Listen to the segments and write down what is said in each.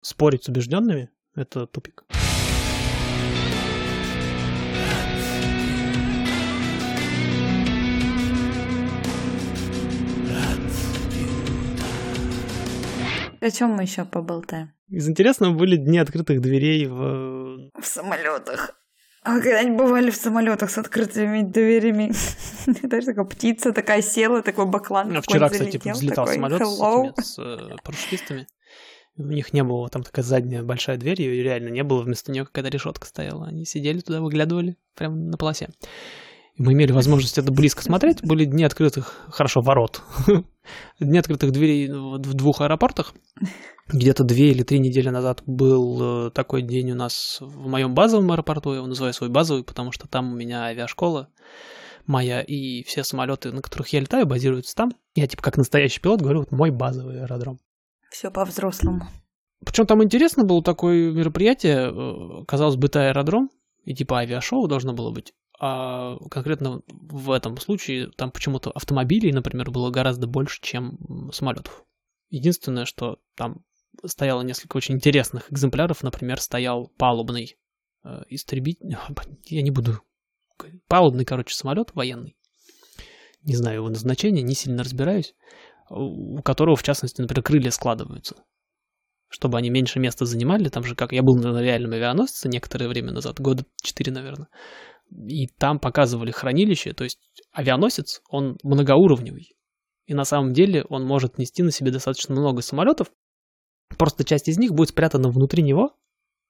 спорить с убежденными — это тупик. О чем мы еще поболтаем? Из интересного были дни открытых дверей в... В самолетах. А вы когда-нибудь бывали в самолетах с открытыми дверями? Даже такая птица такая села, такой баклан. Ну, вчера, кстати, взлетал самолет с э, парашютистами. У них не было там такая задняя большая дверь, ее реально не было, вместо нее какая-то решетка стояла. Они сидели туда, выглядывали прямо на полосе. И мы имели возможность это близко смотреть. Были дни открытых, хорошо, ворот. дни открытых дверей в двух аэропортах. Где-то две или три недели назад был э, такой день у нас в моем базовом аэропорту. Я его называю свой базовый, потому что там у меня авиашкола моя, и все самолеты, на которых я летаю, базируются там. Я типа как настоящий пилот говорю, вот мой базовый аэродром. Все по-взрослому. Причем там интересно было такое мероприятие, э, казалось бы, это аэродром, и типа авиашоу должно было быть. А конкретно в этом случае там почему-то автомобилей, например, было гораздо больше, чем самолетов. Единственное, что там стояло несколько очень интересных экземпляров. Например, стоял палубный э, истребитель. Я не буду... Палубный, короче, самолет военный. Не знаю его назначения, не сильно разбираюсь у которого, в частности, например, крылья складываются. Чтобы они меньше места занимали, там же, как я был на реальном авианосце некоторое время назад, года 4, наверное, и там показывали хранилище, то есть авианосец, он многоуровневый, и на самом деле он может нести на себе достаточно много самолетов, просто часть из них будет спрятана внутри него,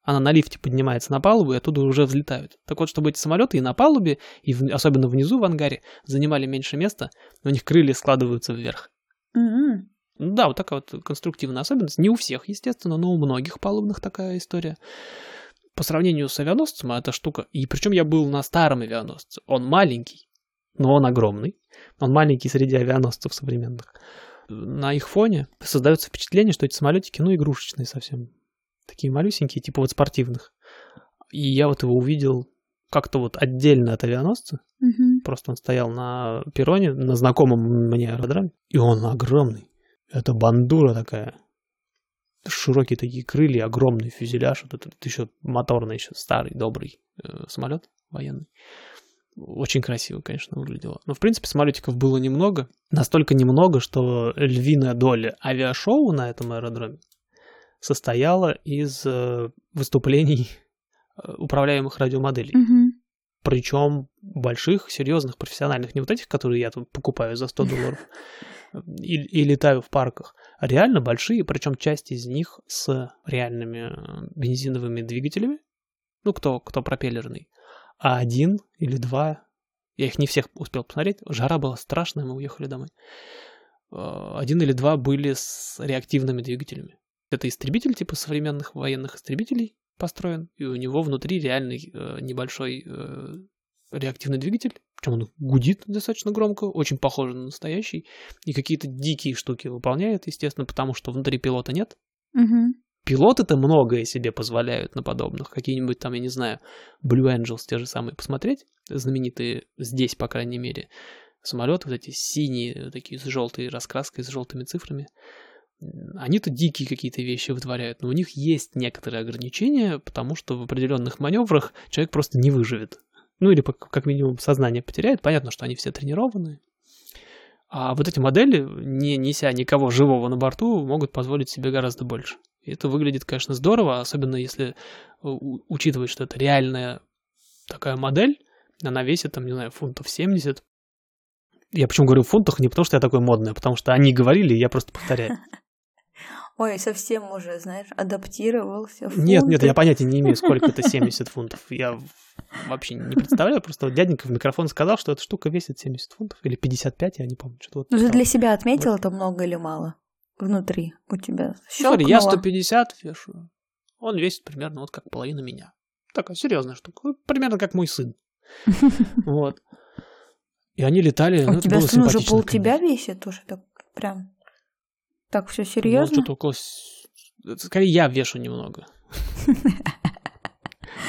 она на лифте поднимается на палубу и оттуда уже взлетают. Так вот, чтобы эти самолеты и на палубе, и в, особенно внизу в ангаре, занимали меньше места, у них крылья складываются вверх. Mm-hmm. Да, вот такая вот конструктивная особенность. Не у всех, естественно, но у многих палубных такая история. По сравнению с авианосцем, эта штука... И причем я был на старом авианосце. Он маленький, но он огромный. Он маленький среди авианосцев современных. На их фоне создается впечатление, что эти самолетики, ну, игрушечные совсем. Такие малюсенькие, типа вот спортивных. И я вот его увидел как-то вот отдельно от авианосца. Угу. Просто он стоял на перроне, на знакомом мне аэродроме. И он огромный. Это бандура такая. Широкие такие крылья, огромный фюзеляж. Вот этот еще моторный, еще старый, добрый э, самолет военный. Очень красиво, конечно, выглядело. Но, в принципе, самолетиков было немного. Настолько немного, что львиная доля авиашоу на этом аэродроме состояла из э, выступлений Э, управляемых радиомоделей. Угу. Причем больших, серьезных, профессиональных, не вот этих, которые я тут покупаю за 100 долларов и, и летаю в парках, а реально большие, причем часть из них с реальными э, бензиновыми двигателями, ну, кто, кто пропеллерный, а один или два, я их не всех успел посмотреть, жара была страшная, мы уехали домой, э, один или два были с реактивными двигателями. Это истребитель типа современных военных истребителей, построен, и у него внутри реальный э, небольшой э, реактивный двигатель, причем он гудит достаточно громко, очень похож на настоящий, и какие-то дикие штуки выполняет, естественно, потому что внутри пилота нет. Угу. Пилоты-то многое себе позволяют на подобных. Какие-нибудь там, я не знаю, Blue Angels те же самые посмотреть, знаменитые здесь, по крайней мере, самолеты, вот эти синие, такие с желтой раскраской, с желтыми цифрами они-то дикие какие-то вещи вытворяют, но у них есть некоторые ограничения, потому что в определенных маневрах человек просто не выживет. Ну или как минимум сознание потеряет. Понятно, что они все тренированные. А вот эти модели, не неся никого живого на борту, могут позволить себе гораздо больше. И это выглядит, конечно, здорово, особенно если учитывать, что это реальная такая модель, она весит, там, не знаю, фунтов 70. Я почему говорю в фунтах, не потому что я такой модный, а потому что они говорили, и я просто повторяю. Ой, совсем уже, знаешь, адаптировался. Фунты. Нет, нет, я понятия не имею, сколько это 70 фунтов. Я вообще не представляю, просто дяденька в микрофон сказал, что эта штука весит 70 фунтов или 55, я не помню. Что вот ну, ты для себя отметил, это много или мало? Внутри у тебя щелкнуло? Смотри, я 150 вешу. Он весит примерно вот как половина меня. Такая серьезная штука. Примерно как мой сын. Вот. И они летали. А у тебя сын уже пол тебя весит тоже так прям? Так, все серьезно? Ну, что-то около... Скорее, я вешу немного.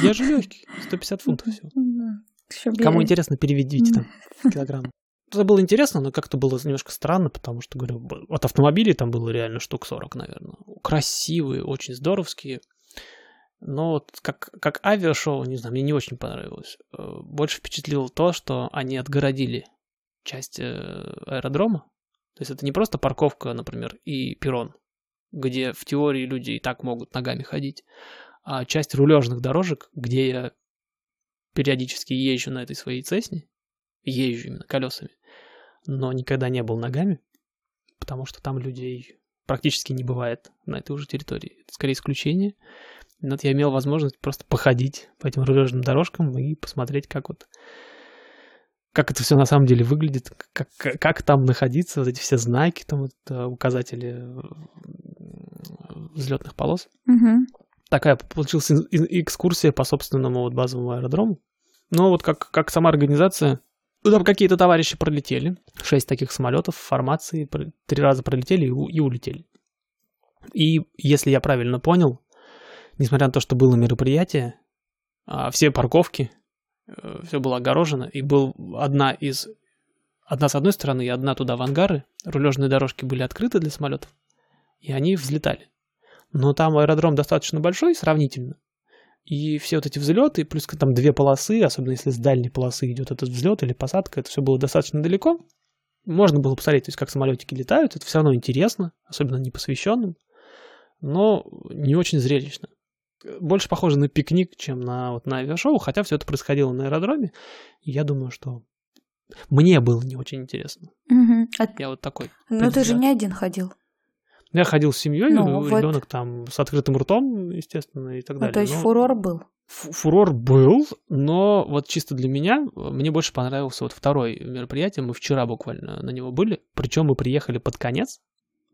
Я же легкий, 150 фунтов всего. Кому интересно, переведите там килограмм. это было интересно, но как-то было немножко странно, потому что, говорю, от автомобилей там было реально штук 40, наверное. Красивые, очень здоровские. Но вот как, как авиашоу, не знаю, мне не очень понравилось. Э, больше впечатлило то, что они отгородили часть э, аэродрома. То есть это не просто парковка, например, и перрон, где в теории люди и так могут ногами ходить, а часть рулежных дорожек, где я периодически езжу на этой своей цесне, езжу именно колесами, но никогда не был ногами, потому что там людей практически не бывает на этой уже территории. Это скорее исключение. Но вот я имел возможность просто походить по этим рулежным дорожкам и посмотреть, как вот как это все на самом деле выглядит, как, как там находиться, вот эти все знаки, там вот, э, указатели э, взлетных полос. Угу. Такая получилась экскурсия по собственному вот базовому аэродрому. Но вот как, как сама организация ну, там какие-то товарищи пролетели. Шесть таких самолетов в формации. Три раза пролетели и, и улетели. И если я правильно понял, несмотря на то, что было мероприятие, а, все парковки, все было огорожено, и был одна из... Одна с одной стороны и одна туда в ангары. Рулежные дорожки были открыты для самолетов, и они взлетали. Но там аэродром достаточно большой сравнительно. И все вот эти взлеты, плюс там две полосы, особенно если с дальней полосы идет этот взлет или посадка, это все было достаточно далеко. Можно было посмотреть, то есть как самолетики летают, это все равно интересно, особенно непосвященным, но не очень зрелищно. Больше похоже на пикник, чем на, вот, на авиашоу, хотя все это происходило на аэродроме. И я думаю, что мне было не очень интересно. Угу. А... Я вот такой. Ну ты же не один ходил. Я ходил с семьей, Ну, вот. ребенок там с открытым ртом, естественно, и так Ну, далее. то есть Но фурор был. фу- Фурор был, но вот чисто для меня, мне больше понравился вот второй мероприятие. Мы вчера буквально на него были. Причем мы приехали под конец,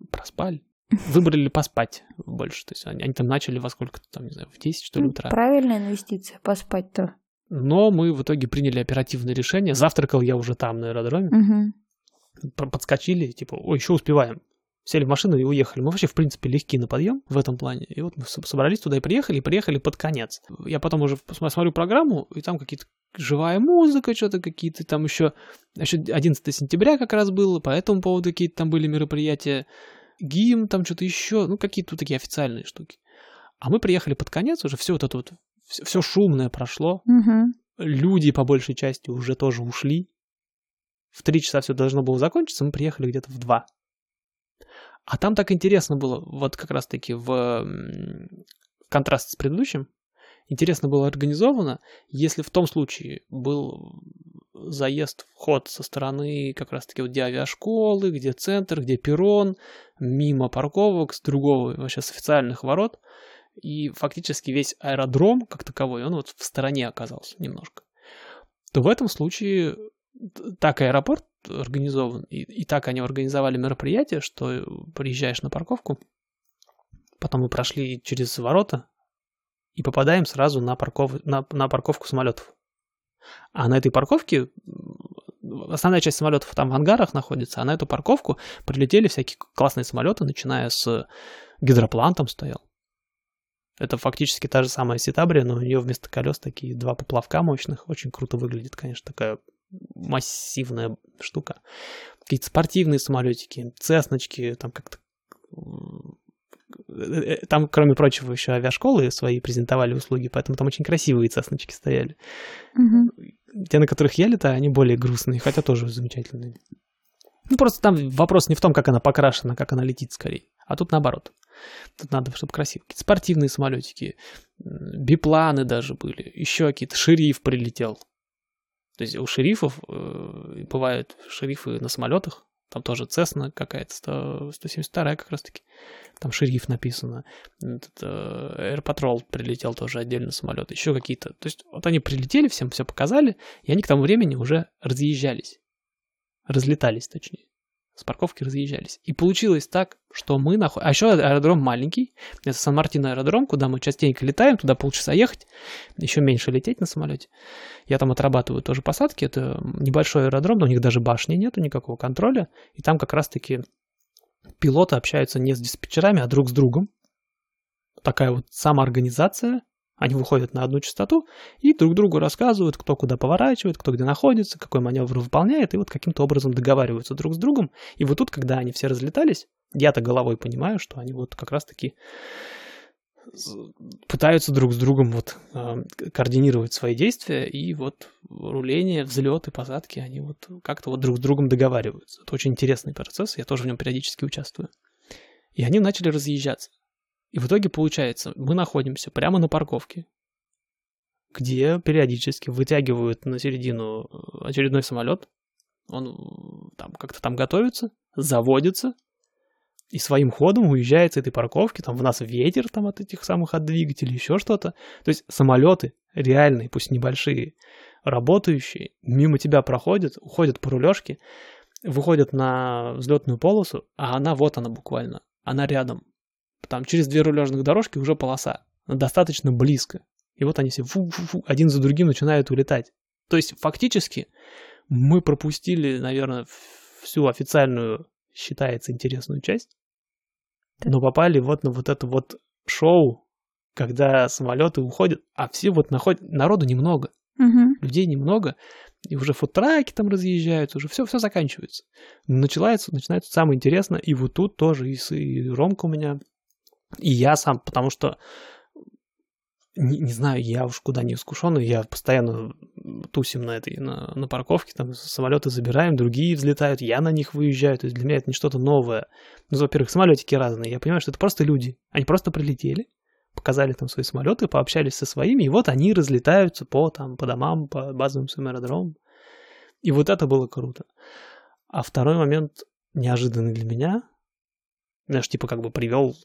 проспали. Выбрали поспать больше. То есть они, они там начали во сколько-то там, не знаю, в 10 что ли Ну, утра. Правильная инвестиция, поспать-то. Но мы в итоге приняли оперативное решение. Завтракал я уже там, на аэродроме. Угу. Подскочили, типа, ой, еще успеваем. Сели в машину и уехали. Мы вообще, в принципе, легки на подъем в этом плане. И вот мы со- собрались туда и приехали, и приехали под конец. Я потом уже смотрю программу, и там какие-то живая музыка, что-то какие-то там еще... Еще 11 сентября как раз было, по этому поводу какие-то там были мероприятия. ГИМ, там что-то еще, ну, какие-то такие официальные штуки. А мы приехали под конец, уже все вот это вот, все, шумное прошло, Угу. люди по большей части уже тоже ушли. В три часа все должно было закончиться, мы приехали где-то в два. А там так интересно было, вот как раз-таки в контрасте с предыдущим, интересно было организовано, если в том случае был заезд, вход со стороны как раз-таки вот где авиашколы, где центр, где перрон, мимо парковок, с другого, вообще с официальных ворот, и фактически весь аэродром как таковой, он вот в стороне оказался немножко, то в этом случае так аэропорт организован, и, и так они организовали мероприятие, что приезжаешь на парковку, потом мы прошли через ворота и попадаем сразу на, парков... на, на парковку самолетов. А на этой парковке основная часть самолетов там в ангарах находится, а на эту парковку прилетели всякие классные самолеты, начиная с гидроплан стоял. Это фактически та же самая Ситабрия, но у нее вместо колес такие два поплавка мощных. Очень круто выглядит, конечно, такая массивная штука. Какие-то спортивные самолетики, цесночки, там как-то... э, э, Там, кроме прочего, еще авиашколы свои презентовали услуги, поэтому там очень красивые цесночки стояли. Угу. Те, на которых я летаю, они более грустные, хотя тоже замечательные. Ну, просто там вопрос не в том, как она покрашена, как она летит скорее. А тут наоборот. Тут надо, чтобы красиво. Какие-то спортивные самолетики, бипланы даже были. Еще какие-то. Шериф прилетел. То есть у шерифов э, бывают шерифы на самолетах. Там тоже Цесна какая-то, 100 172 как раз таки. Там шериф написано. Этот, э, Air Patrol прилетел тоже отдельно самолет. Еще какие-то. То есть вот они прилетели, всем все показали, и они к тому времени уже разъезжались. Разлетались, точнее. С парковки разъезжались. И получилось так, что мы находим... А еще аэродром маленький. Это Сан-Мартин аэродром, куда мы частенько летаем. Туда полчаса ехать. Еще меньше лететь на самолете. Я там отрабатываю тоже посадки. Это небольшой аэродром, но у них даже башни нету, никакого контроля. И там как раз-таки пилоты общаются не с диспетчерами, а друг с другом. Такая вот самоорганизация Они выходят на одну частоту и друг другу рассказывают, кто куда поворачивает, кто где находится, какой маневр выполняет, и вот каким-то образом договариваются друг с другом. И вот тут, когда они все разлетались, я-то головой понимаю, что они вот как раз-таки пытаются друг с другом вот э, координировать свои действия, и вот руление, взлеты, посадки, они вот как-то вот друг с другом договариваются. Это очень интересный процесс, я тоже в нем периодически участвую. И они начали разъезжаться. И в итоге получается, мы находимся прямо на парковке, где периодически вытягивают на середину э, очередной самолет, он э, там как-то там готовится, заводится, и своим ходом уезжает с этой парковки, там в нас ветер там от этих самых от двигателей, еще что-то. То есть самолеты реальные, пусть небольшие, работающие, мимо тебя проходят, уходят по рулежке, выходят на взлетную полосу, а она вот она буквально, она рядом. Там через две рулежных дорожки уже полоса, достаточно близко. И вот они все фу -фу -фу, один за другим начинают улетать. То есть фактически мы пропустили, наверное, всю официальную считается интересную часть, но попали вот на вот это вот шоу, когда самолеты уходят, а все вот находят, народу немного, Угу. людей немного, и уже футраки там разъезжаются, уже все, все заканчивается. Начинается, начинается самое интересное, и вот тут тоже и, с- и Ромка у меня, и я сам, потому что не, не знаю, я уж куда не искушенный, я постоянно тусим на этой, на, на парковке, там самолеты забираем, другие взлетают, я на них выезжаю, то есть для меня это не что-то новое. Ну, во-первых, самолетики разные, я понимаю, что это просто люди, они просто прилетели, показали там свои самолеты, пообщались со своими, и вот они разлетаются по, там, по домам, по базовым своим аэродромам. И вот это было круто. А второй момент, неожиданный для меня, знаешь, типа как бы привел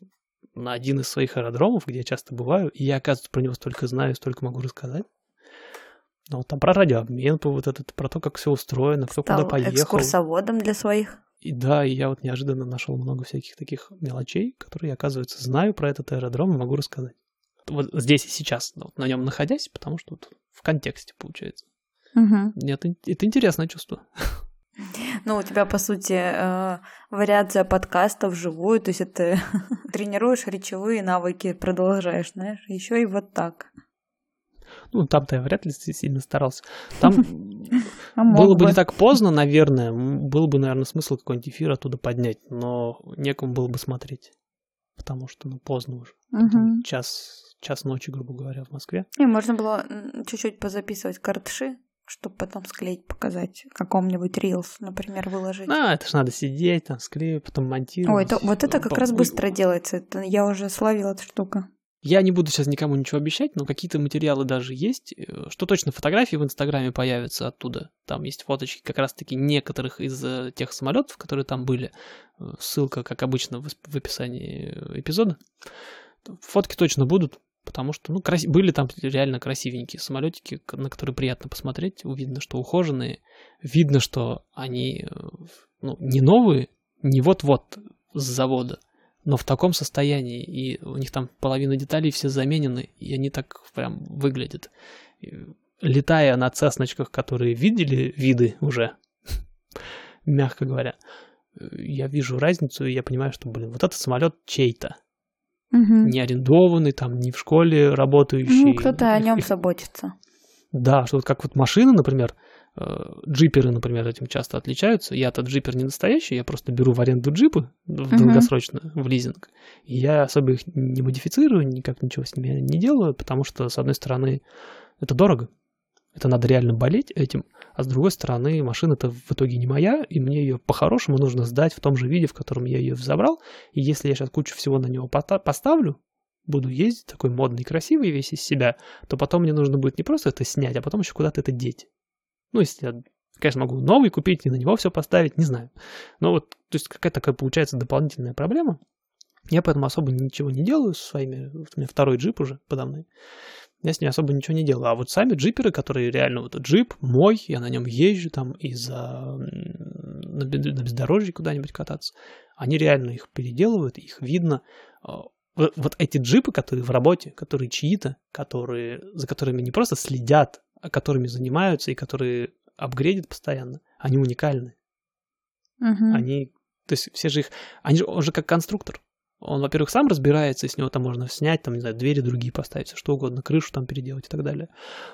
на один из своих аэродромов, где я часто бываю, и я, оказывается, про него столько знаю, столько могу рассказать. Ну, вот там про радиообмен, про вот этот, про то, как все устроено, кто куда Стал поехал. экскурсоводом для своих. И да, и я вот неожиданно нашел много всяких таких мелочей, которые я, оказывается, знаю про этот аэродром и могу рассказать. Вот здесь и сейчас, вот на нем находясь, потому что вот в контексте получается. Мгм. Нет, это интересное чувство. Ну, у тебя, по сути, э, вариация подкаста вживую, то есть это тренируешь речевые навыки, продолжаешь, знаешь, еще и вот так. Ну, там-то я вряд ли сильно старался. Там А было бы не так поздно, наверное, м, был бы, наверное, смысл какой-нибудь эфир оттуда поднять, но некому было бы смотреть, потому что, ну, поздно уже. Час, час ночи, грубо говоря, в Москве. И можно было чуть-чуть позаписывать картыши, чтобы потом склеить, показать каком-нибудь рилс, например, выложить. А, это ж надо сидеть, там, склеивать, потом монтировать. Ой, это, вот это как По- раз быстро делается. Это я уже словила эту штуку. Я не буду сейчас никому ничего обещать, но какие-то материалы даже есть. э, Что точно, фотографии в Инстаграме появятся оттуда. Там есть фоточки как раз-таки некоторых из э, тех самолетов, которые там были. Э, Ссылка, как обычно, в описании э, эпизода. Фотки точно будут, потому что, ну, краси- были там реально красивенькие самолетики, на которые приятно посмотреть. Видно, что ухоженные. Видно, что они, э, ну, не новые, не вот-вот с завода, но в таком состоянии, и у них там половина деталей все заменены, и они так прям выглядят. Летая на цесночках, которые видели виды уже, мягко говоря, э, я вижу разницу, и я понимаю, что, блин, вот этот самолет чей-то. Мгм. Не арендованный, там, не в школе работающий. Ну, кто-то о нем их- заботится. да, что вот как вот машины, например, э, джиперы, например, этим часто отличаются. Я-то джипер не настоящий, я просто беру в аренду джипы в долгосрочно, в лизинг. И я особо их не модифицирую, никак ничего с ними не делаю, потому что, с одной стороны, это дорого. Это надо реально болеть этим, а с другой стороны, машина-то в итоге не моя, и мне ее по-хорошему нужно сдать в том же виде, в котором я ее забрал. И если я сейчас кучу всего на него поставлю, буду ездить такой модный, красивый весь из себя, то потом мне нужно будет не просто это снять, а потом еще куда-то это деть. Ну, если я, конечно, могу новый купить и на него все поставить, не знаю. Но вот, то есть какая-то такая получается дополнительная проблема. Я поэтому особо ничего не делаю со своими... Вот у меня второй джип уже подо мной. Я с ним особо ничего не делаю. А вот сами джиперы, которые реально вот джип мой, я на нем езжу там из-за м, на, бездорожье куда-нибудь кататься, они реально их переделывают, их видно. А, Вот, эти джипы, которые в работе, которые чьи-то, которые, за которыми не просто следят, а которыми занимаются и которые апгрейдят постоянно, они уникальны. Мгм. Они, то есть все же их, они же уже как конструктор. Он, во-первых, сам разбирается, и с него там можно снять, там, не знаю, двери другие поставить, что угодно, крышу там переделать и так далее.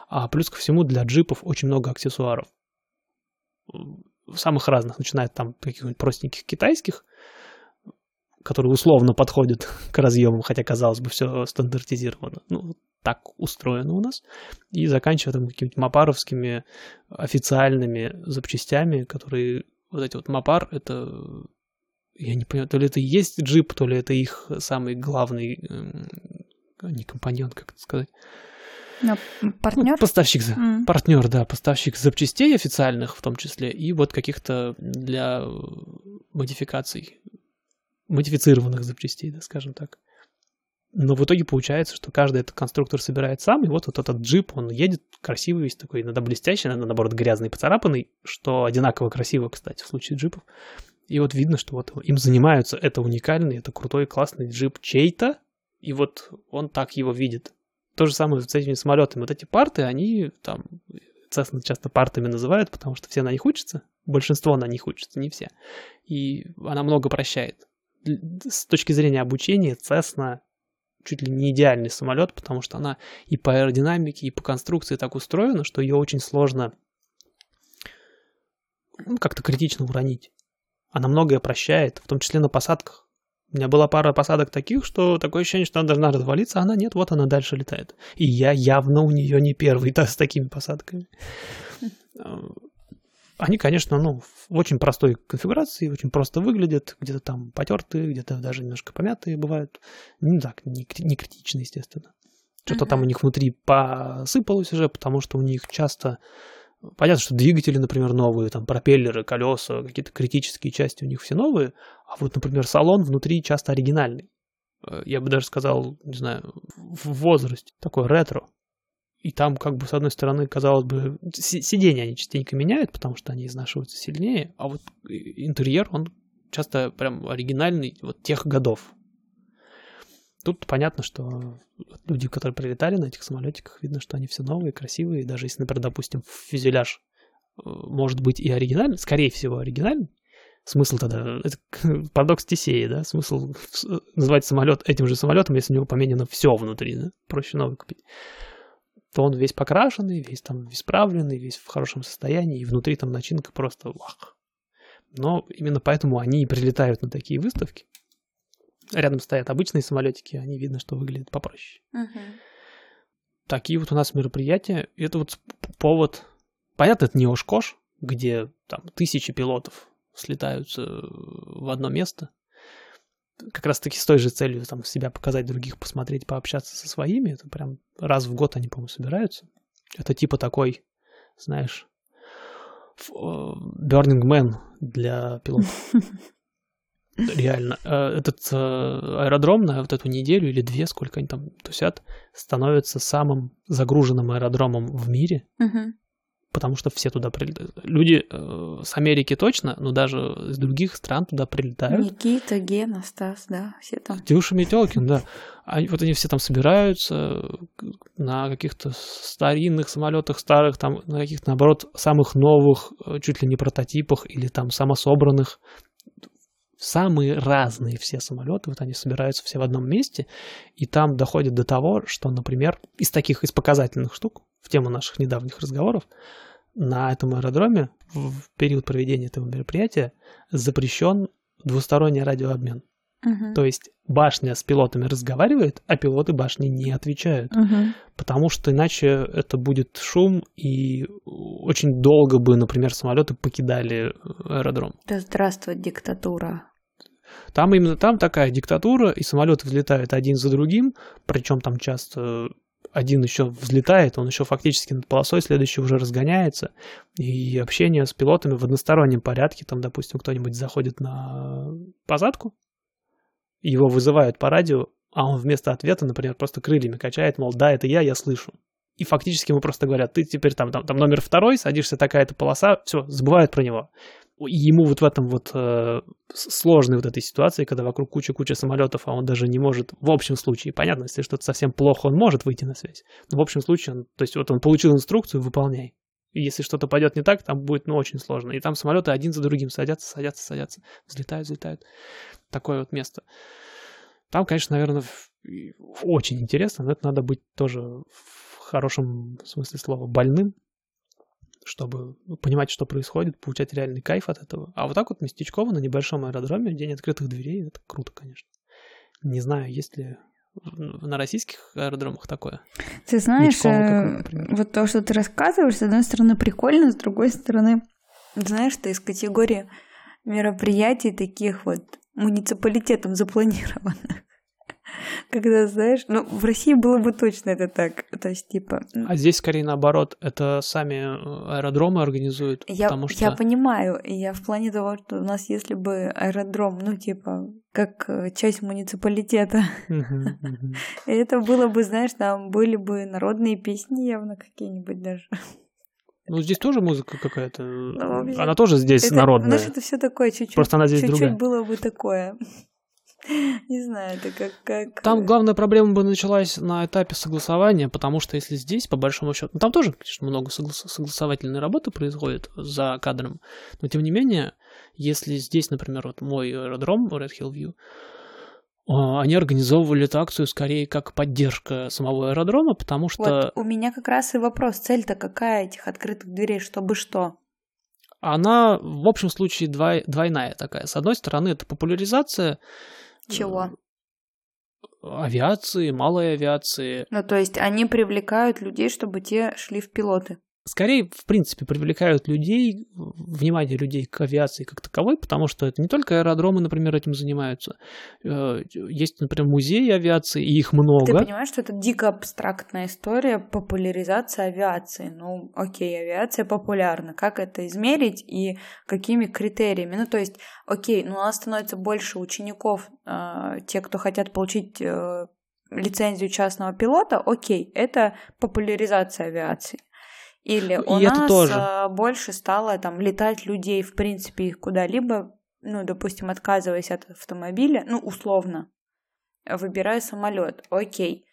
А плюс ко всему для джипов очень много аксессуаров. Самых разных, начиная там каких-нибудь простеньких китайских, которые условно подходят к разъемам, хотя, казалось бы, все стандартизировано. Ну, так устроено у нас. И заканчивая там какими-то мапаровскими официальными запчастями, которые вот эти вот мапар, это я не понимаю, то ли это и есть джип, то ли это их самый главный, эм, не компаньон, как это сказать. Но партнер? Ну, поставщик, mm. партнер, да, поставщик запчастей официальных в том числе, и вот каких-то для модификаций, модифицированных запчастей, да, скажем так. Но в итоге получается, что каждый этот конструктор собирает сам, и вот, вот этот джип, он едет красивый весь такой, иногда блестящий, иногда, наоборот, грязный, поцарапанный, что одинаково красиво, кстати, в случае джипов. И вот видно, что вот им занимаются, это уникальный, это крутой, классный джип чей-то, и вот он так его видит. То же самое с этими самолетами. Вот эти парты, они там, Cessna часто партами называют, потому что все на них учатся, большинство на них учатся, не все. И она много прощает. С точки зрения обучения Cessna чуть ли не идеальный самолет, потому что она и по аэродинамике, и по конструкции так устроена, что ее очень сложно ну, как-то критично уронить. Она многое прощает, в том числе на посадках. У меня была пара посадок таких, что такое ощущение, что она должна развалиться, а она нет, вот она дальше летает. И я явно у нее не первый да, с такими посадками. Они, конечно, ну, в очень простой конфигурации, очень просто выглядят, где-то там потертые, где-то даже немножко помятые бывают. Ну так, не, не критично, естественно. Что-то uh-huh. там у них внутри посыпалось уже, потому что у них часто Понятно, что двигатели, например, новые, там пропеллеры, колеса, какие-то критические части у них все новые, а вот, например, салон внутри часто оригинальный. Э, я бы даже сказал, не знаю, в возрасте, такой ретро. И там, как бы, с одной стороны, казалось бы, сиденья они частенько меняют, потому что они изнашиваются сильнее, а вот интерьер, он часто прям оригинальный вот тех годов. Тут понятно, что люди, которые прилетали на этих самолетиках, видно, что они все новые, красивые. Даже если, например, допустим, фюзеляж э, может быть и оригинальный, скорее всего, оригинальный, смысл тогда, это парадокс Тесеи, да, смысл называть самолет этим же самолетом, если у него поменено все внутри, да, проще новый купить то он весь покрашенный, весь там исправленный, весь в хорошем состоянии, и внутри там начинка просто вах. Но именно поэтому они и прилетают на такие выставки, Рядом стоят обычные самолетики, они видно, что выглядят попроще. Угу. Такие вот у нас мероприятия. Это вот повод. Понятно, это не Ошкош, где там тысячи пилотов слетаются в одно место. Как раз таки с той же целью там себя показать других, посмотреть, пообщаться со своими. Это прям раз в год они, по-моему, собираются. Это типа такой, знаешь, э, Burning Man для пилотов. реально. Э, этот э, аэродром на вот эту неделю или две, сколько они там тусят, становится самым загруженным аэродромом в мире. Угу. Потому что все туда прилетают. Люди э, с Америки точно, но даже из других стран туда прилетают. Никита, Гена, Стас, да, все там. Тюша Метелкин, да. Они, вот они все там собираются на каких-то старинных самолетах, старых, там, на каких-то, наоборот, самых новых, чуть ли не прототипах или там самособранных самые разные все самолеты, вот они собираются все в одном месте, и там доходит до того, что, например, из таких, из показательных штук, в тему наших недавних разговоров, на этом аэродроме в период проведения этого мероприятия запрещен двусторонний радиообмен. Uh-huh. То есть башня с пилотами разговаривает, а пилоты башни не отвечают. Uh-huh. Потому что иначе это будет шум, и очень долго бы, например, самолеты покидали аэродром. Да здравствует диктатура. Там именно там такая диктатура, и самолеты взлетают один за другим, причем там часто один еще взлетает, он еще фактически над полосой, следующий уже разгоняется, и общение с пилотами в одностороннем порядке, там, допустим, кто-нибудь заходит на посадку, его вызывают по радио, а он вместо ответа, например, просто крыльями качает, мол, да, это я, я слышу. И фактически ему просто говорят, ты теперь там, там, там номер второй, садишься такая-то полоса, все, забывают про него. И ему вот в этом вот э, сложной вот этой ситуации, когда вокруг куча-куча самолетов, а он даже не может, в общем случае, понятно, если что-то совсем плохо, он может выйти на связь. Но в общем случае, он, то есть вот он получил инструкцию, выполняй. Если что-то пойдет не так, там будет, ну, очень сложно. И там самолеты один за другим садятся, садятся, садятся, взлетают, взлетают. Такое вот место. Там, конечно, наверное, очень интересно, но это надо быть тоже в хорошем смысле слова больным, чтобы понимать, что происходит, получать реальный кайф от этого. А вот так вот местечково на небольшом аэродроме, день открытых дверей, это круто, конечно. Не знаю, есть ли на российских аэродромах такое. Ты знаешь, э, вот то, что ты рассказываешь, с одной стороны прикольно, с другой стороны, знаешь, ты из категории мероприятий таких вот муниципалитетом запланированных. Когда, знаешь, ну, в России было бы точно это так. То есть, типа... А здесь скорее наоборот, это сами э, аэродромы организуют, я, потому что... Я понимаю, я в плане того, что у нас если бы аэродром, ну, типа, как э, часть муниципалитета, это было бы, знаешь, там были бы народные песни явно какие-нибудь даже. Ну, здесь тоже музыка какая-то. Ну, она тоже здесь это, народная. Знаешь, это все такое чуть-чуть. Просто она здесь чуть-чуть другая. было бы такое. Не знаю, это как, как... Там главная проблема бы началась на этапе согласования, потому что если здесь, по большому счету, ну, там тоже, конечно, много соглас... согласовательной работы происходит за кадром, но тем не менее, если здесь, например, вот мой аэродром, Red Hill View, а, они организовывали эту акцию скорее как поддержка самого аэродрома, потому что... Вот у меня как раз и вопрос, цель-то какая этих открытых дверей, чтобы что? Она, в общем случае, двой... двойная такая. С одной стороны, это популяризация чего? Авиации, малой авиации. Ну, то есть они привлекают людей, чтобы те шли в пилоты скорее, в принципе, привлекают людей, внимание людей к авиации как таковой, потому что это не только аэродромы, например, этим занимаются. Э, есть, например, музеи авиации, и их много. Ты понимаешь, что это дико абстрактная история популяризация авиации. Ну, окей, авиация популярна. Как это измерить и какими критериями? Ну, то есть, окей, ну, у нас становится больше учеников, э, те, кто хотят получить э, лицензию частного пилота, окей, это популяризация авиации. Или у и нас тоже. А, больше стало там летать людей, в принципе, куда-либо, ну, допустим, отказываясь от автомобиля, ну, условно, выбирая самолет, окей.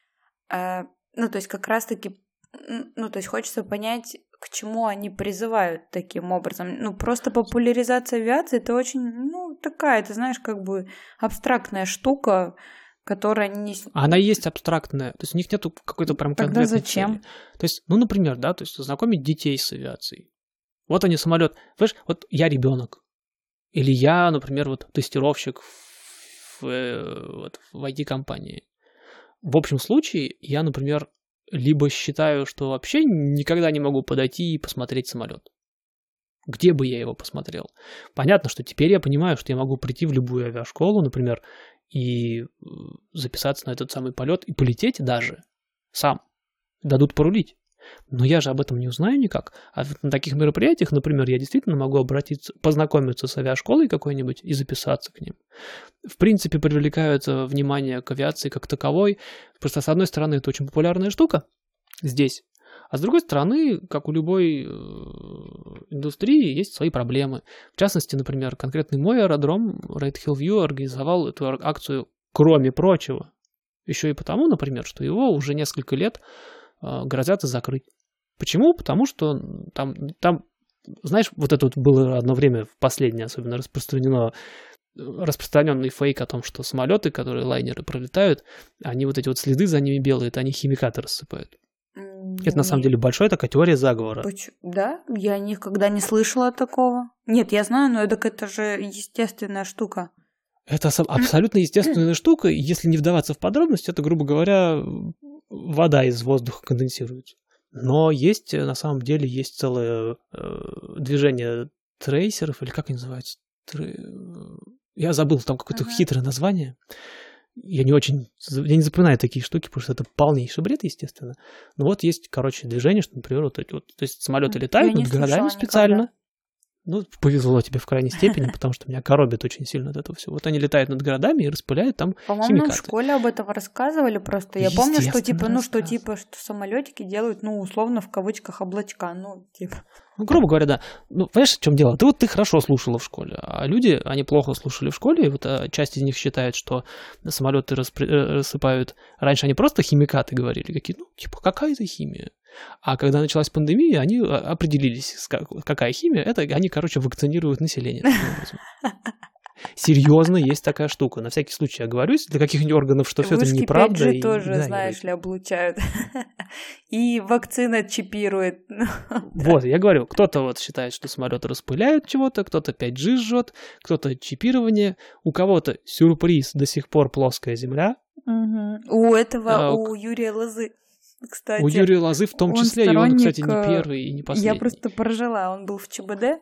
А, ну, то есть как раз-таки, ну, то есть хочется понять, к чему они призывают таким образом. Ну, просто популяризация авиации это очень, ну, такая, ты знаешь, как бы абстрактная штука, которая не... Она есть абстрактная, то есть у них нету какой-то прям Тогда конкретной зачем? Цели. То есть, ну, например, да, то есть знакомить детей с авиацией. Вот они самолет. Знаешь, вот я ребенок. Или я, например, вот тестировщик в, э, вот, в IT-компании. В общем случае, я, например, либо считаю, что вообще никогда не могу подойти и посмотреть самолет. Где бы я его посмотрел? Понятно, что теперь я понимаю, что я могу прийти в любую авиашколу, например, и записаться на этот самый полет и полететь даже сам. Дадут порулить. Но я же об этом не узнаю никак. А на таких мероприятиях, например, я действительно могу обратиться, познакомиться с авиашколой какой-нибудь и записаться к ним. В принципе, привлекается внимание к авиации как таковой. Просто, с одной стороны, это очень популярная штука здесь. А с другой стороны, как у любой э, индустрии, есть свои проблемы. В частности, например, конкретный мой аэродром Red Hill View организовал эту акцию, кроме прочего, еще и потому, например, что его уже несколько лет э, грозятся закрыть. Почему? Потому что там, там знаешь, вот это вот было одно время в последнее особенно распространено распространенный фейк о том, что самолеты, которые лайнеры пролетают, они вот эти вот следы за ними белые, это они химикаты рассыпают. Это на самом деле большая такая теория заговора. Да, я никогда не слышала такого. Нет, я знаю, но это, это же естественная штука. Это абсолютно естественная штука, если не вдаваться в подробности, это, грубо говоря, вода из воздуха конденсируется. Но есть, на самом деле, есть целое э, движение трейсеров, или как они называются? Трей... Я забыл, там какое-то uh-huh. хитрое название я не очень, я не запоминаю такие штуки, потому что это полнейший бред, естественно. Но вот есть, короче, движение, что, например, вот эти вот, то есть самолеты летают над городами специально. Никогда. Ну, повезло тебе в крайней степени, потому что меня коробит очень сильно от этого всего. Вот они летают над городами и распыляют там По-моему, химикаты. в школе об этом рассказывали просто. Я помню, что типа, ну, что типа, что самолетики делают, ну, условно, в кавычках, облачка, ну, типа. Грубо говоря, да. Ну, понимаешь, в чем дело? Ты вот ты хорошо слушала в школе, а люди, они плохо слушали в школе, и вот а, часть из них считает, что самолеты распри... Э, рассыпают. Раньше они просто химикаты говорили, какие, ну, типа, какая это химия? А когда началась пандемия, они а, определились, какая химия. Это они, короче, вакцинируют население. Серьезно, есть такая штука. На всякий случай я говорю, для каких-нибудь органов, что все это неправда. 5G и, тоже, да, знаешь ли, облучают. И вакцина чипирует. Вот, я говорю, кто-то вот считает, что самолеты распыляют чего-то, кто-то 5G жжет, кто-то чипирование, у кого-то сюрприз до сих пор плоская земля. У этого, а, у Юрия Лозы кстати. У Юрия Лозы в том числе, и он, кстати, не э, первый и не последний. Я просто поражала, он был в ЧБД,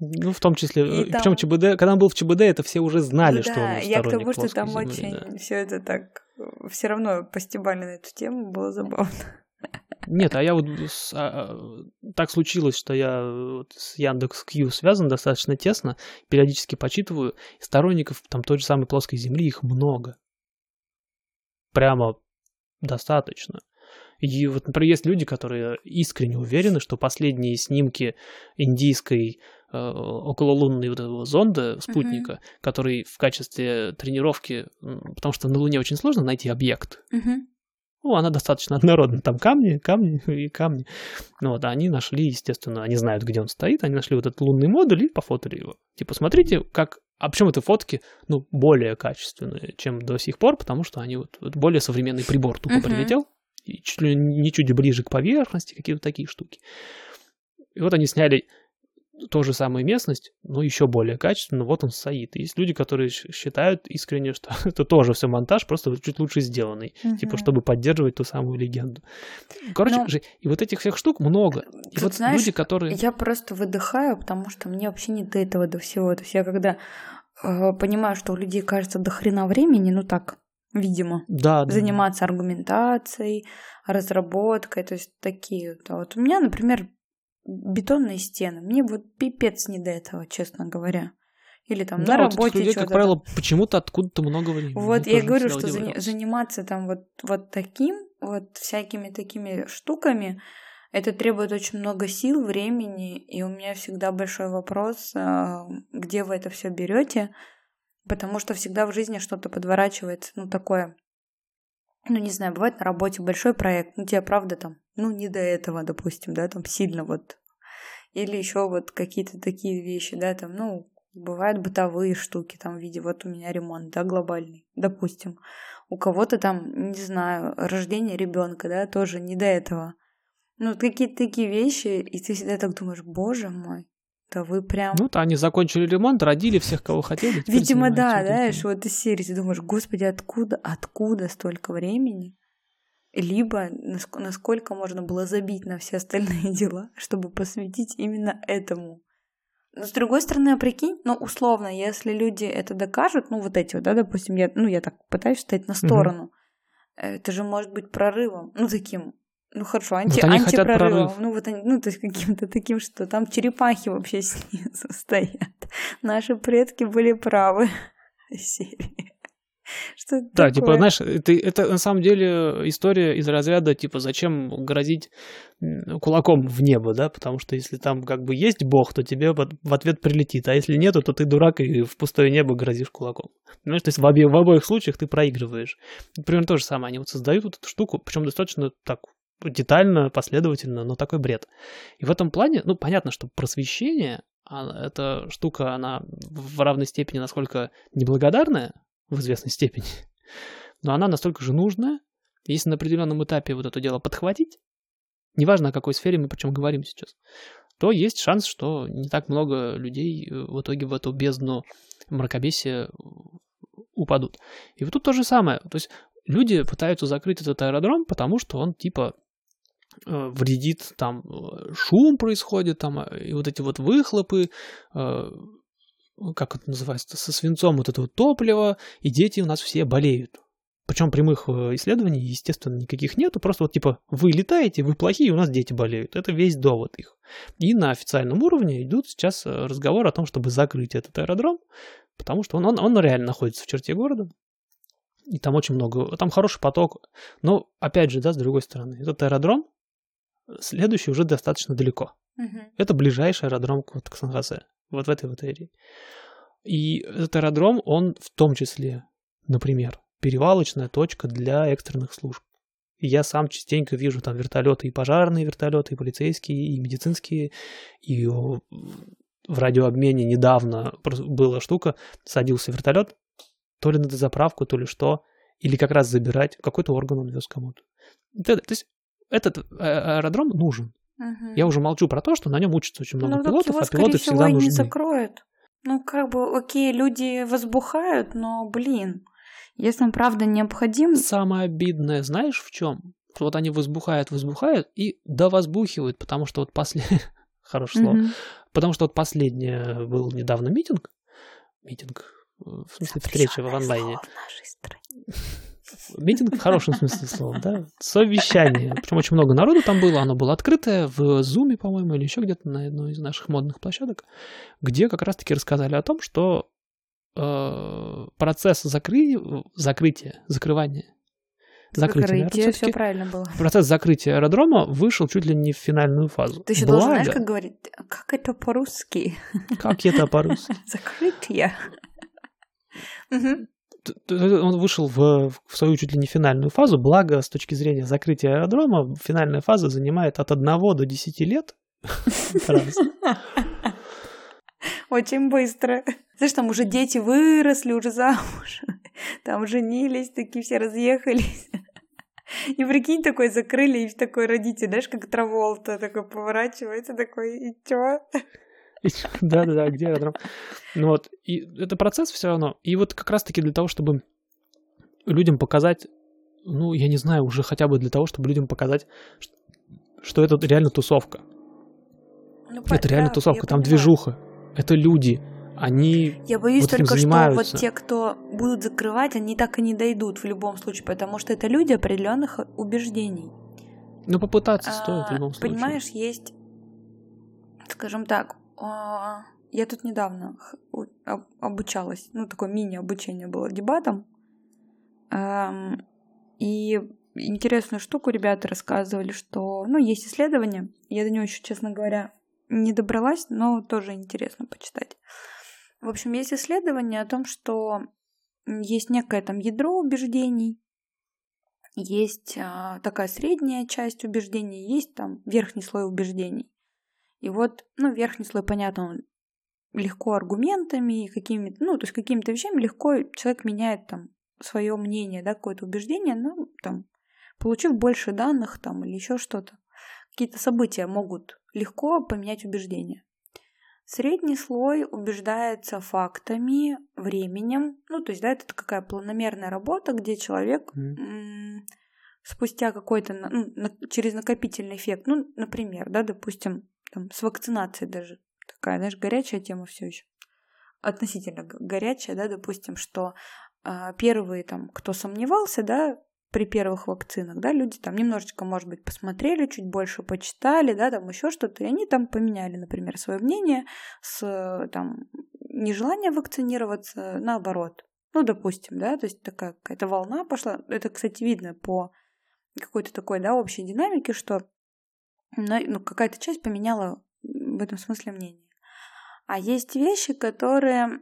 ну, в том числе. И э, Причем там... ЧБД, когда он был в ЧБД, это все уже знали, ну, что да, он я к тому, что там земли, очень да. все это так все равно постебали на эту тему, было забавно. Нет, а я вот а, так случилось, что я вот с Яндекс Кью связан достаточно тесно, периодически почитываю, сторонников там той же самой плоской земли их много. Прямо достаточно. И вот, например, есть люди, которые искренне уверены, что последние снимки индийской э, окололунной вот этого зонда, спутника, uh-huh. который в качестве тренировки, потому что на Луне очень сложно найти объект. Uh-huh. Ну, она достаточно однородна. Там камни, камни и камни. Ну, вот, они нашли, естественно, они знают, где он стоит, они нашли вот этот лунный модуль и пофотали его. Типа, смотрите, как... А причем это фотки, ну, более качественные, чем до сих пор, потому что они вот, вот более современный прибор тупо uh-huh. прилетел, и чуть ли не чуть ближе к поверхности, какие-то такие штуки. И вот они сняли ту же самую местность, но еще более качественно, вот он стоит. есть люди, которые считают искренне, что это тоже все монтаж, просто чуть лучше сделанный, угу. типа, чтобы поддерживать ту самую легенду. Короче, но... же, и вот этих всех штук много. И Тут, вот знаешь, люди, которые... Я просто выдыхаю, потому что мне вообще не до этого, до всего. То есть я когда э, понимаю, что у людей кажется до хрена времени, ну так, видимо, да, заниматься да. аргументацией, разработкой, то есть такие вот. Вот у меня, например, бетонные стены. Мне вот пипец не до этого, честно говоря. Или там да, на вот работе людей, как правило, почему-то откуда-то много времени. Вот я говорю, что заниматься там вот, вот таким, вот всякими такими штуками, это требует очень много сил, времени, и у меня всегда большой вопрос, а, где вы это все берете, потому что всегда в жизни что-то подворачивается, ну такое ну, не знаю, бывает на работе большой проект, ну, тебе правда там, ну, не до этого, допустим, да, там сильно вот. Или еще вот какие-то такие вещи, да, там, ну, бывают бытовые штуки, там, в виде, вот у меня ремонт, да, глобальный, допустим. У кого-то там, не знаю, рождение ребенка, да, тоже не до этого. Ну, какие-то такие вещи, и ты всегда так думаешь, боже мой, да вы прям... Ну-то они закончили ремонт, родили всех, кого хотели. Видимо, да, знаешь, вот из серии ты думаешь, господи, откуда, откуда столько времени? Либо насколько можно было забить на все остальные дела, чтобы посвятить именно этому. Но с другой стороны, а прикинь, ну, условно, если люди это докажут, ну, вот эти вот, да, допустим, я, ну, я так пытаюсь встать на сторону, угу. это же может быть прорывом, ну, таким ну хорошо, анти, вот антипрорывом. Ну вот они, ну то есть каким-то таким, что там черепахи вообще снизу стоят. Наши предки были правы. Серии. Что да, типа, такое? типа, знаешь, это, это на самом деле история из разряда, типа, зачем грозить кулаком в небо, да, потому что если там как бы есть бог, то тебе в ответ прилетит, а если нету, то ты дурак и в пустое небо грозишь кулаком. Понимаешь, то есть в, обе, в обоих случаях ты проигрываешь. Примерно то же самое, они вот создают вот эту штуку, причем достаточно так детально, последовательно, но такой бред. И в этом плане, ну, понятно, что просвещение, а, эта штука, она в равной степени насколько неблагодарная, в известной степени, но она настолько же нужная, если на определенном этапе вот это дело подхватить, неважно о какой сфере мы причем говорим сейчас, то есть шанс, что не так много людей э, в итоге в эту бездну мракобесия упадут. И вот тут то же самое. То есть люди пытаются закрыть этот аэродром, потому что он типа Э, вредит, там э, шум происходит, там э, и вот эти вот выхлопы, как это называется, со свинцом вот это вот топливо, и дети у нас все болеют. Причем прямых исследований, естественно, никаких нету. Просто вот типа вы летаете, вы плохие, у нас дети болеют. Это весь довод их. И на официальном уровне идут сейчас разговоры о том, чтобы закрыть этот аэродром, потому что он, он, он реально находится в черте города. И там очень много, там хороший поток. Но, опять же, да, с другой стороны, этот аэродром, Следующий уже достаточно далеко. Угу. Это ближайший аэродром к, к Сан-Хосе, вот в этой вот эрии. И этот аэродром, он в том числе, например, перевалочная точка для экстренных служб. И я сам частенько вижу там вертолеты и пожарные вертолеты, и полицейские, и медицинские, и в радиообмене недавно была штука, садился вертолет, то ли на дозаправку, то ли что, или как раз забирать, какой-то орган он вез кому-то. То, то есть этот э, аэродром нужен. Мгм. Я уже молчу про то, что на нем учатся очень много ну, пилотов, его, а пилоты всего, всегда и не нужны. закроют. Ну, как бы, окей, люди возбухают, но, блин, если он правда необходим, Самое обидное, знаешь, в чем? Вот они возбухают, возбухают и довозбухивают, потому что вот последнее... Хорошее слово. Потому что вот последнее был недавно митинг. Митинг, э, в смысле, встреча в онлайне. в нашей стране. Митинг в хорошем смысле слова, да? Совещание. Причем очень много народу там было. Оно было открытое в Зуме, по-моему, или еще где-то на одной из наших модных площадок, где как раз-таки рассказали о том, что э, процесс закры... закрытия, закрывания, закрытия, Закрытие, все всё-таки, правильно было. процесс закрытия аэродрома вышел чуть ли не в финальную фазу. Ты еще должен, знаешь, Благо- как говорить, как это по-русски? как это по-русски? Закрытие. Он вышел в, в свою чуть ли не финальную фазу, благо с точки зрения закрытия аэродрома финальная фаза занимает от 1 до 10 лет. Очень быстро. Знаешь, там уже дети выросли, уже замуж. Там женились, такие все разъехались. И прикинь, такой закрыли, и такой родитель, знаешь, как Траволта, такой поворачивается, такой, и чё? Да-да-да, где аэродром? Ну вот, и это процесс все равно. И вот как раз-таки для того, чтобы людям показать, ну, я не знаю, уже хотя бы для того, чтобы людям показать, что это реально тусовка. Ну, Это реально да, тусовка, там понимаю. движуха. Это люди. Они Я боюсь вот только, что вот те, кто будут закрывать, они так и не дойдут в любом случае, потому что это люди определенных убеждений. Ну, попытаться стоит в А, любом случае. Понимаешь, есть, скажем так, а, я тут недавно обучалась, ну, такое мини-обучение было дебатом, Ам, и интересную штуку ребята рассказывали, что, ну, есть исследования, я до него еще, честно говоря, не добралась, но тоже интересно почитать. В общем, есть исследование о том, что есть некое там ядро убеждений, есть а, такая средняя часть убеждений, есть там верхний слой убеждений. И вот, ну, верхний слой, понятно, он легко аргументами и какими-то, ну, то есть какими-то вещами легко человек меняет там свое мнение, да, какое-то убеждение, ну, там, получив больше данных там или еще что-то. Какие-то события могут легко поменять убеждение. Средний слой убеждается фактами, временем. Ну, то есть, да, это какая планомерная работа, где человек м, спустя какой-то, ну, через накопительный эффект, ну, например, да, допустим, там, с вакцинацией даже, такая, знаешь, горячая тема все еще, относительно горячая, да, допустим, что а, первые там, кто сомневался, да, при первых вакцинах, да, люди там немножечко, может быть, посмотрели, чуть больше почитали, да, там еще что-то, и они там поменяли, например, свое мнение с э, там нежелания вакцинироваться наоборот. Ну, допустим, да, то есть такая какая-то волна пошла. Это, кстати, видно по какой-то такой, да, общей динамике, что на- ну, какая-то часть поменяла в этом смысле мнение. А есть вещи, которые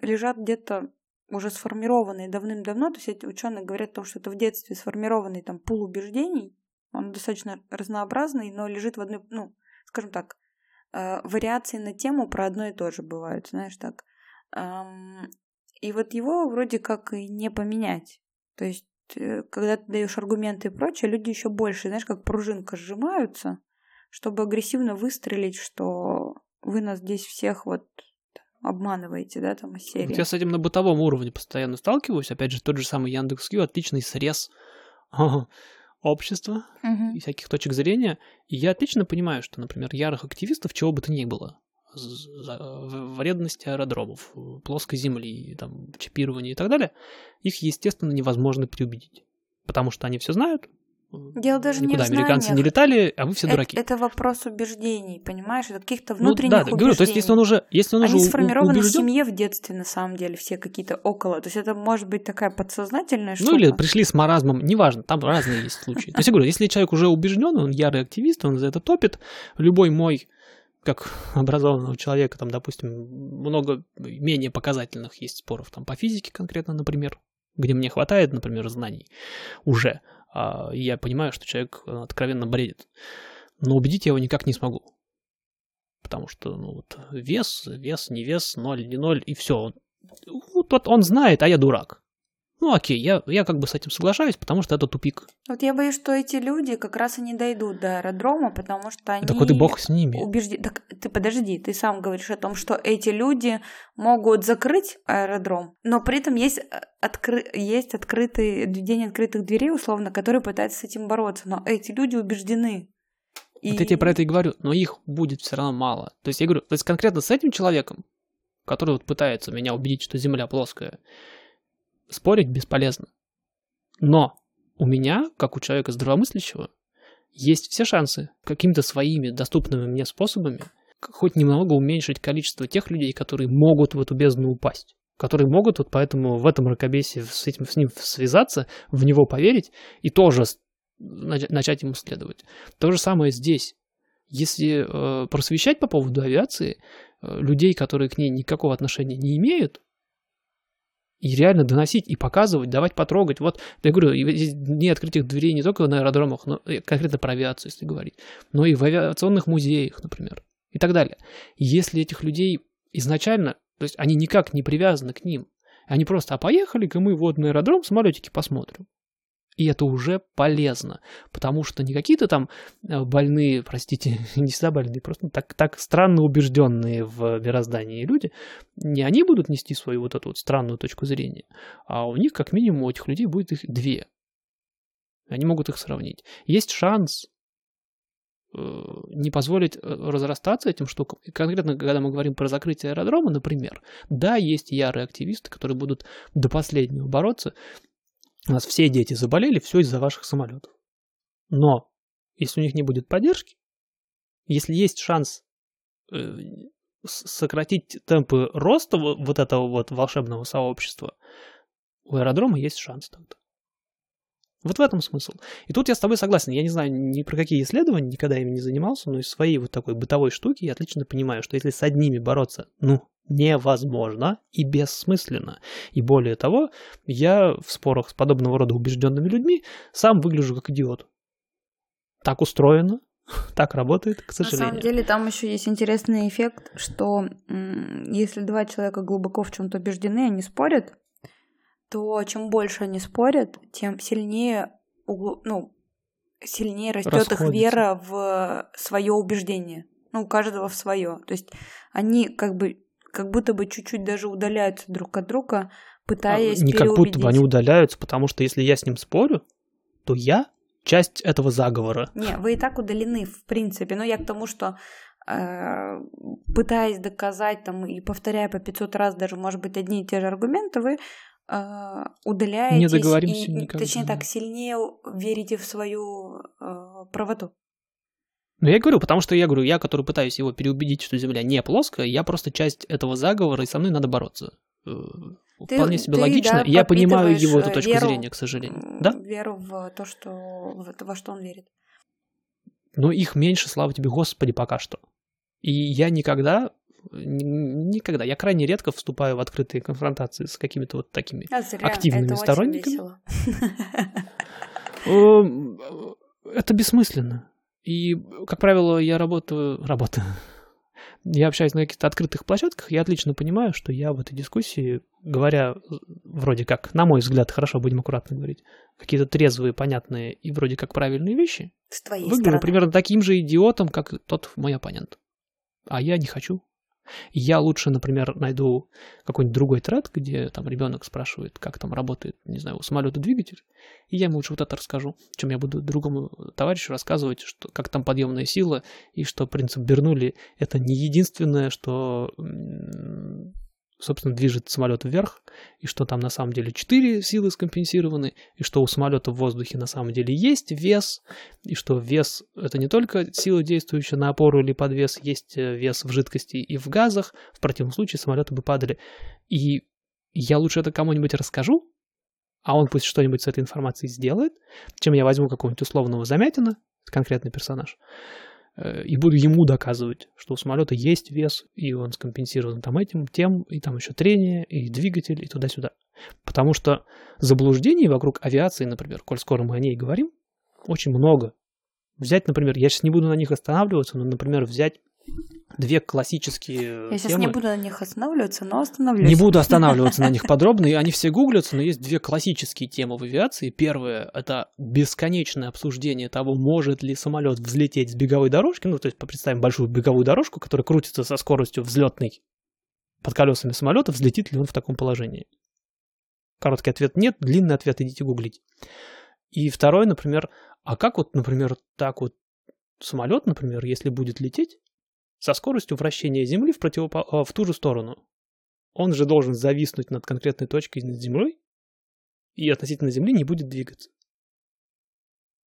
лежат где-то уже сформированные давным-давно, то есть эти ученые говорят о том, что это в детстве сформированный там пул убеждений, он достаточно разнообразный, но лежит в одной, ну, скажем так, э, вариации на тему про одно и то же бывают, знаешь, так. Ам, И вот его вроде как и не поменять. То есть, когда ты даешь аргументы и прочее, люди еще больше, знаешь, как пружинка сжимаются, чтобы агрессивно выстрелить, что вы нас здесь всех вот обманываете, да, там из серии. Вот я с этим на бытовом уровне постоянно сталкиваюсь. Опять же, тот же самый Яндекс.Кью, отличный срез общества Мгм. и всяких точек зрения. И я отлично понимаю, что, например, ярых активистов, чего бы то ни было, вредности аэродромов, плоской земли, там, чипирования и так далее, их, естественно, невозможно переубедить. Потому что они все знают. Дело даже не в Никуда американцы не летали, а вы все Это, дураки. это вопрос убеждений, понимаешь? Это каких-то Ну внутренних да, да, говорю, то есть убеждений. если он уже, если он Они уже сформированы в убежден, семье в детстве, на самом деле, все какие-то около. То есть это может быть такая подсознательная штука. Ну или пришли с маразмом, неважно, там разные есть случаи. То есть я говорю, если человек уже убежден, он ярый активист, он за это топит, любой мой, как образованного человека, там, допустим, много менее показательных есть споров, там, по физике конкретно, например, где мне хватает, например, знаний уже, а я понимаю, что человек э, откровенно бредит. Но убедить я его никак не смогу. Потому что ну, вот, вес, вес, не вес, ноль, не ноль, и все. Вот, вот он знает, а я дурак. Ну окей, я, я как бы с этим соглашаюсь, потому что это тупик. Вот я боюсь, что эти люди как раз и не дойдут до аэродрома, потому что они... Так вот и бог с ними. Убежди... Так ты подожди, ты сам говоришь о том, что эти люди могут закрыть аэродром, но при этом есть, э, откры... есть открытый день открытых дверей, условно, которые пытаются с этим бороться, но эти люди убеждены. И... Вот я тебе про это и говорю, но их будет все равно мало. То есть я говорю, то есть конкретно с этим человеком, который вот пытается меня убедить, что Земля плоская, спорить бесполезно. Но у меня, как у человека здравомыслящего, есть все шансы какими-то своими доступными мне способами хоть немного уменьшить количество тех людей, которые могут в эту бездну упасть, которые могут вот поэтому в этом ракобесии с, этим, с ним связаться, в него поверить и тоже начать ему следовать. То же самое здесь. Если э, просвещать по поводу авиации, э, людей, которые к ней никакого отношения не имеют, и реально доносить и показывать, давать потрогать. Вот, я говорю, здесь не открытых дверей не только на аэродромах, но конкретно про авиацию, если говорить, но и в авиационных музеях, например, и так далее. Если этих людей изначально, то есть они никак не привязаны к ним, они просто, а поехали-ка мы вот на аэродром, самолетики посмотрим. И это уже полезно, потому что не какие-то там э, больные, простите, не всегда больные, просто так, так странно убежденные в мироздании люди, не они будут нести свою вот эту вот странную точку зрения, а у них как минимум у этих людей будет их две. Они могут их сравнить. Есть шанс э, не позволить э, разрастаться этим штукам. И конкретно, когда мы говорим про закрытие аэродрома, например, да, есть ярые активисты, которые будут до последнего бороться у нас все дети заболели, все из-за ваших самолетов. Но если у них не будет поддержки, если есть шанс э, сократить темпы роста вот этого вот волшебного сообщества, у аэродрома есть шанс тогда. Вот в этом смысл. И тут я с тобой согласен. Я не знаю ни про какие исследования, никогда ими не занимался, но из своей вот такой бытовой штуки я отлично понимаю, что если с одними бороться, ну, невозможно и бессмысленно. И более того, я в спорах с подобного рода убежденными людьми сам выгляжу как идиот. Так устроено, так работает, к сожалению. На самом деле там еще есть интересный эффект, что если два человека глубоко в чем-то убеждены, они спорят, то чем больше они спорят, тем сильнее, ну, сильнее растет их вера в свое убеждение. Ну, у каждого в свое. То есть они как бы как будто бы чуть-чуть даже удаляются друг от друга, пытаясь а, Не как будто бы они удаляются, потому что если я с ним спорю, то я часть этого заговора. Не, вы и так удалены, в принципе. Но я к тому, что э, пытаясь доказать там и повторяя по 500 раз даже, может быть, одни и те же аргументы, вы э, удаляетесь не договоримся и, никогда. точнее так, сильнее верите в свою э, правоту. Ну, я говорю, потому что я говорю, я, который пытаюсь его переубедить, что Земля не плоская, я просто часть этого заговора, и со мной надо бороться. Э, ты, Вполне себе ты, логично. Да, я понимаю его эту точку веру, зрения, к сожалению. Да? Веру в то, что во что он верит. Но их меньше, слава тебе, Господи, пока что. И я никогда, никогда, я крайне редко вступаю в открытые конфронтации с какими-то вот такими а зря. активными это сторонниками. Эм, это бессмысленно. И, как правило, я работаю... Работаю. Я общаюсь на каких-то открытых площадках, я отлично понимаю, что я в этой дискуссии, говоря вроде как, на мой взгляд, хорошо, будем аккуратно говорить, какие-то трезвые, понятные и вроде как правильные вещи, выгляжу стороны. примерно таким же идиотом, как тот мой оппонент. А я не хочу. Я лучше, например, найду какой-нибудь другой тред, где там ребенок спрашивает, как там работает, не знаю, у самолета двигатель, и я ему лучше вот это расскажу, чем я буду другому товарищу рассказывать, что, как там подъемная сила, и что принцип Бернули это не единственное, что собственно, движет самолет вверх, и что там на самом деле четыре силы скомпенсированы, и что у самолета в воздухе на самом деле есть вес, и что вес — это не только сила, действующая на опору или подвес, есть э, вес в жидкости и в газах, в противном случае самолеты бы падали. И я лучше это кому-нибудь расскажу, а он пусть что-нибудь с этой информацией сделает, чем я возьму какого-нибудь условного замятина, конкретный персонаж, и буду ему доказывать, что у самолета есть вес, и он скомпенсирован там этим, тем, и там еще трение, и двигатель, и туда-сюда. Потому что заблуждений вокруг авиации, например, коль скоро мы о ней говорим, очень много. Взять, например, я сейчас не буду на них останавливаться, но, например, взять две классические Я сейчас темы. не буду на них останавливаться, но остановлюсь. Не буду останавливаться на них подробно, и они все гуглятся, но есть две классические темы в авиации. Первое – это бесконечное обсуждение того, может ли самолет взлететь с беговой дорожки. Ну, то есть представим большую беговую дорожку, которая крутится со скоростью взлетной под колесами самолета, взлетит ли он в таком положении. Короткий ответ – нет, длинный ответ – идите гуглить. И второй, например, а как вот, например, так вот самолет, например, если будет лететь, со скоростью вращения Земли в, противопо... в ту же сторону. Он же должен зависнуть над конкретной точкой над Землей и относительно Земли не будет двигаться.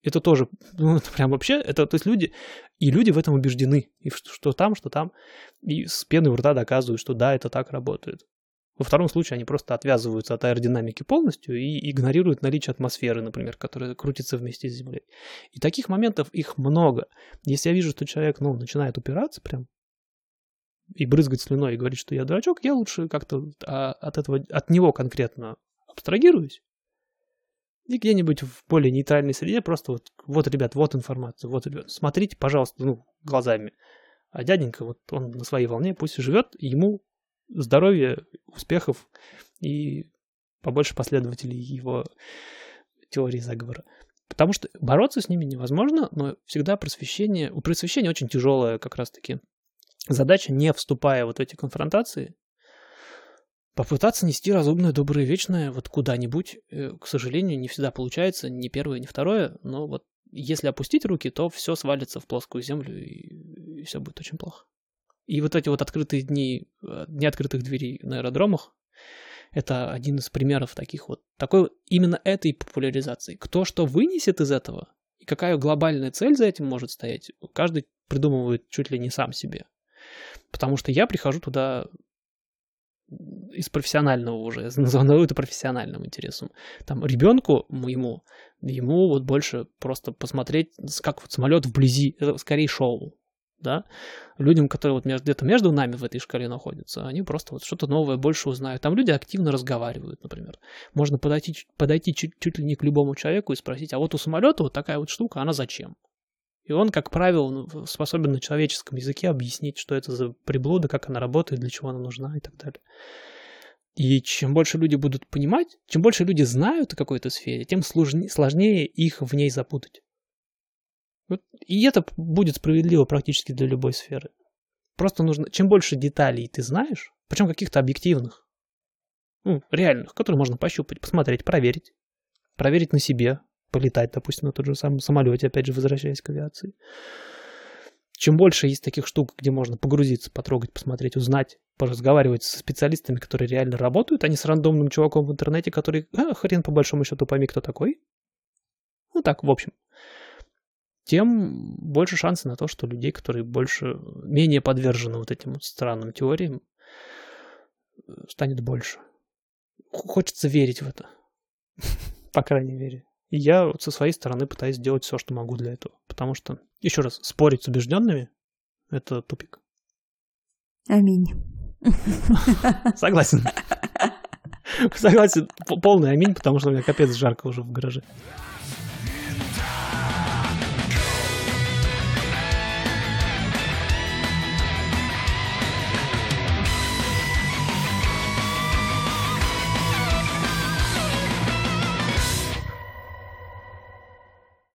Это тоже, ну, это прям вообще, это, то есть люди, и люди в этом убеждены, и что, что там, что там, и с пеной у рта доказывают, что да, это так работает. Во втором случае они просто отвязываются от аэродинамики полностью и игнорируют наличие атмосферы, например, которая крутится вместе с Землей. И таких моментов их много. Если я вижу, что человек ну, начинает упираться прям и брызгать слюной и говорить, что я дурачок, я лучше как-то а, от этого, от него конкретно абстрагируюсь. И где-нибудь в более нейтральной среде просто вот, вот, ребят, вот информация, вот, ребят, смотрите, пожалуйста, ну, глазами. А дяденька, вот он на своей волне, пусть живет, ему здоровья, успехов и побольше последователей его теории заговора. Потому что бороться с ними невозможно, но всегда просвещение... У просвещения очень тяжелая как раз-таки задача, не вступая вот в эти конфронтации, попытаться нести разумное, доброе, вечное вот куда-нибудь. К сожалению, не всегда получается, ни первое, ни второе, но вот если опустить руки, то все свалится в плоскую землю, и все будет очень плохо. И вот эти вот открытые дни, дни открытых дверей на аэродромах, это один из примеров таких вот, такой именно этой популяризации. Кто что вынесет из этого, и какая глобальная цель за этим может стоять, каждый придумывает чуть ли не сам себе. Потому что я прихожу туда из профессионального уже, назову это профессиональным интересом. Там ребенку моему, ему вот больше просто посмотреть, как вот самолет вблизи, это скорее шоу да, людям, которые вот между, где-то между нами в этой шкале находятся, они просто вот что-то новое больше узнают. Там люди активно разговаривают, например. Можно подойти, подойти чуть, чуть ли не к любому человеку и спросить, а вот у самолета вот такая вот штука, она зачем? И он, как правило, ну, способен на человеческом языке объяснить, что это за приблуда, как она работает, для чего она нужна и так далее. И чем больше люди будут понимать, чем больше люди знают о какой-то сфере, тем сложнее, сложнее их в ней запутать. И это будет справедливо практически для любой сферы. Просто нужно, чем больше деталей ты знаешь, причем каких-то объективных, ну, реальных, которые можно пощупать, посмотреть, проверить. Проверить на себе, полетать, допустим, на тот же самом самолете, опять же, возвращаясь к авиации. Чем больше есть таких штук, где можно погрузиться, потрогать, посмотреть, узнать, поразговаривать со специалистами, которые реально работают, а не с рандомным чуваком в интернете, который, а, хрен по большому счету пойми, кто такой. Ну так, в общем тем больше шансы на то, что людей, которые больше, менее подвержены вот этим вот странным теориям, станет больше. Хочется верить в это. По крайней мере. И я вот со своей стороны пытаюсь сделать все, что могу для этого. Потому что, еще раз, спорить с убежденными – это тупик. Аминь. Согласен. Согласен. Полный аминь, потому что у меня капец жарко уже в гараже.